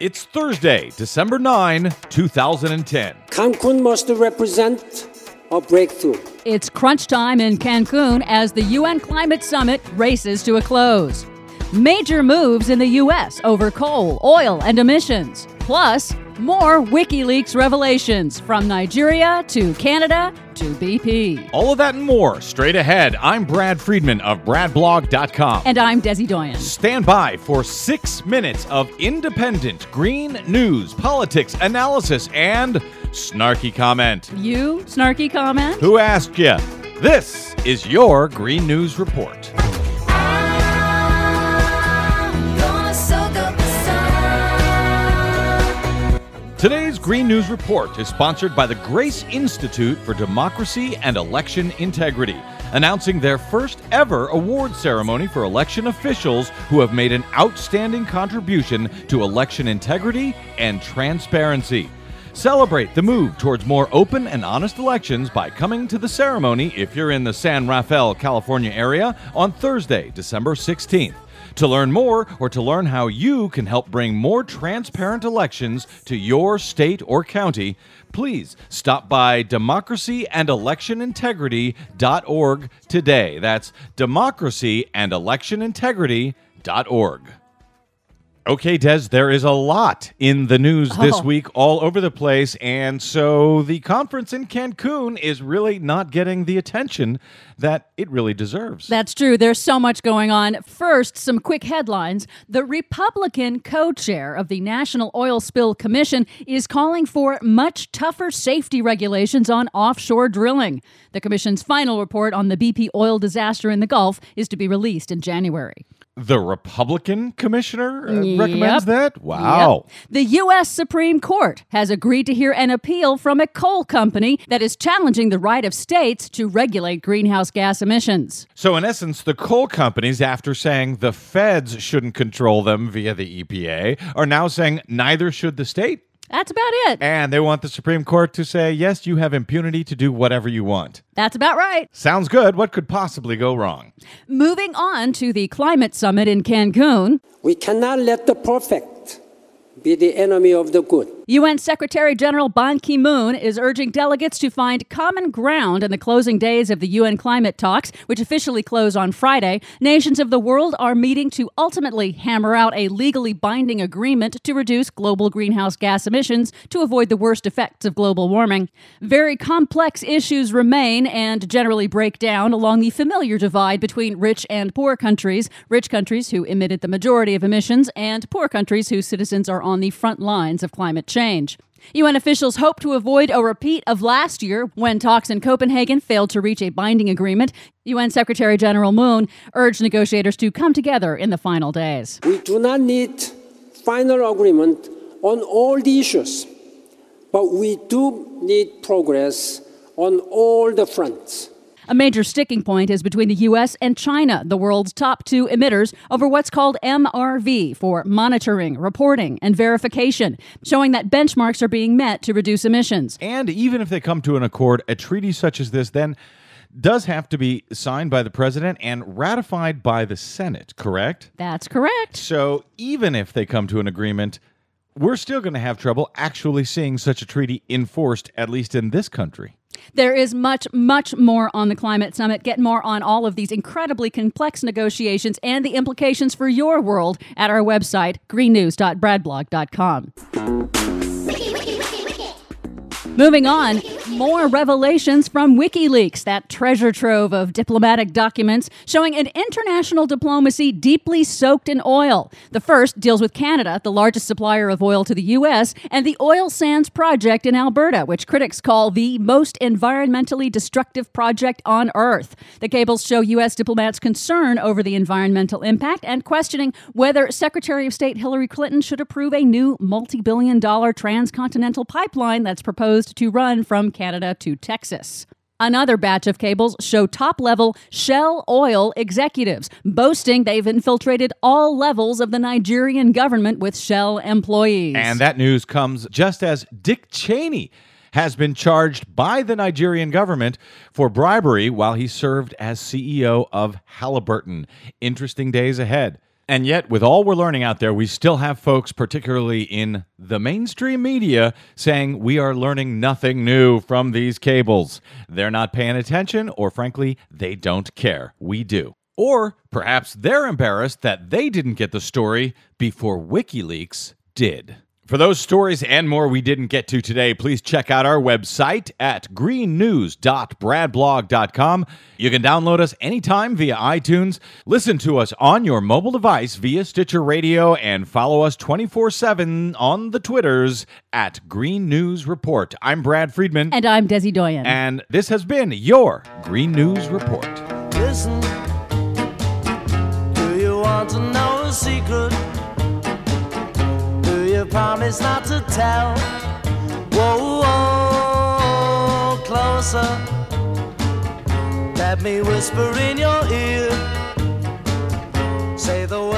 It's Thursday, December 9, 2010. Cancun must represent a breakthrough. It's crunch time in Cancun as the UN Climate Summit races to a close. Major moves in the U.S. over coal, oil, and emissions. Plus, more WikiLeaks revelations from Nigeria to Canada to BP. All of that and more straight ahead. I'm Brad Friedman of BradBlog.com. And I'm Desi Doyen. Stand by for six minutes of independent green news, politics, analysis, and snarky comment. You, snarky comment? Who asked you? This is your Green News Report. Today's Green News Report is sponsored by the Grace Institute for Democracy and Election Integrity, announcing their first ever award ceremony for election officials who have made an outstanding contribution to election integrity and transparency. Celebrate the move towards more open and honest elections by coming to the ceremony if you're in the San Rafael, California area on Thursday, December 16th. To learn more or to learn how you can help bring more transparent elections to your state or county, please stop by democracyandelectionintegrity.org today. That's democracyandelectionintegrity.org. Okay, Des, there is a lot in the news this Oh. week all over the place. And so the conference in Cancun is really not getting the attention that it really deserves. That's true. There's so much going on. First, some quick headlines. The Republican co chair of the National Oil Spill Commission is calling for much tougher safety regulations on offshore drilling. The Commission's final report on the BP oil disaster in the Gulf is to be released in January. The Republican commissioner uh, Yep. recommends that? Wow. Yep. The U.S. Supreme Court has agreed to hear an appeal from a coal company that is challenging the right of states to regulate greenhouse gas emissions. So, in essence, the coal companies, after saying the feds shouldn't control them via the EPA, are now saying neither should the state. That's about it. And they want the Supreme Court to say, yes, you have impunity to do whatever you want. That's about right. Sounds good. What could possibly go wrong? Moving on to the climate summit in Cancun, We cannot let the perfect be the enemy of the good. UN Secretary General Ban Ki moon is urging delegates to find common ground in the closing days of the UN climate talks, which officially close on Friday. Nations of the world are meeting to ultimately hammer out a legally binding agreement to reduce global greenhouse gas emissions to avoid the worst effects of global warming. Very complex issues remain and generally break down along the familiar divide between rich and poor countries, rich countries who emitted the majority of emissions, and poor countries whose citizens are on the front lines of climate change. UN officials hope to avoid a repeat of last year when talks in Copenhagen failed to reach a binding agreement. UN Secretary General Moon urged negotiators to come together in the final days. We do not need final agreement on all the issues, but we do need progress on all the fronts. A major sticking point is between the U.S. and China, the world's top two emitters, over what's called MRV for monitoring, reporting, and verification, showing that benchmarks are being met to reduce emissions. And even if they come to an accord, a treaty such as this then does have to be signed by the president and ratified by the Senate, correct? That's correct. So even if they come to an agreement, we're still going to have trouble actually seeing such a treaty enforced, at least in this country. There is much, much more on the climate summit. Get more on all of these incredibly complex negotiations and the implications for your world at our website, greennews.bradblog.com. Moving on, more revelations from WikiLeaks, that treasure trove of diplomatic documents showing an international diplomacy deeply soaked in oil. The first deals with Canada, the largest supplier of oil to the U.S., and the oil sands project in Alberta, which critics call the most environmentally destructive project on Earth. The cables show U.S. diplomats' concern over the environmental impact and questioning whether Secretary of State Hillary Clinton should approve a new multi billion dollar transcontinental pipeline that's proposed to run from Canada to Texas. Another batch of cables show top level Shell Oil executives boasting they've infiltrated all levels of the Nigerian government with Shell employees. And that news comes just as Dick Cheney has been charged by the Nigerian government for bribery while he served as CEO of Halliburton. Interesting days ahead. And yet, with all we're learning out there, we still have folks, particularly in the mainstream media, saying we are learning nothing new from these cables. They're not paying attention, or frankly, they don't care. We do. Or perhaps they're embarrassed that they didn't get the story before WikiLeaks did. For those stories and more we didn't get to today, please check out our website at greennews.bradblog.com. You can download us anytime via iTunes, listen to us on your mobile device via Stitcher Radio, and follow us 24 7 on the Twitters at Green News Report. I'm Brad Friedman. And I'm Desi Doyen. And this has been your Green News Report. Listen, promise not to tell? Whoa, whoa, closer. Let me whisper in your ear. Say the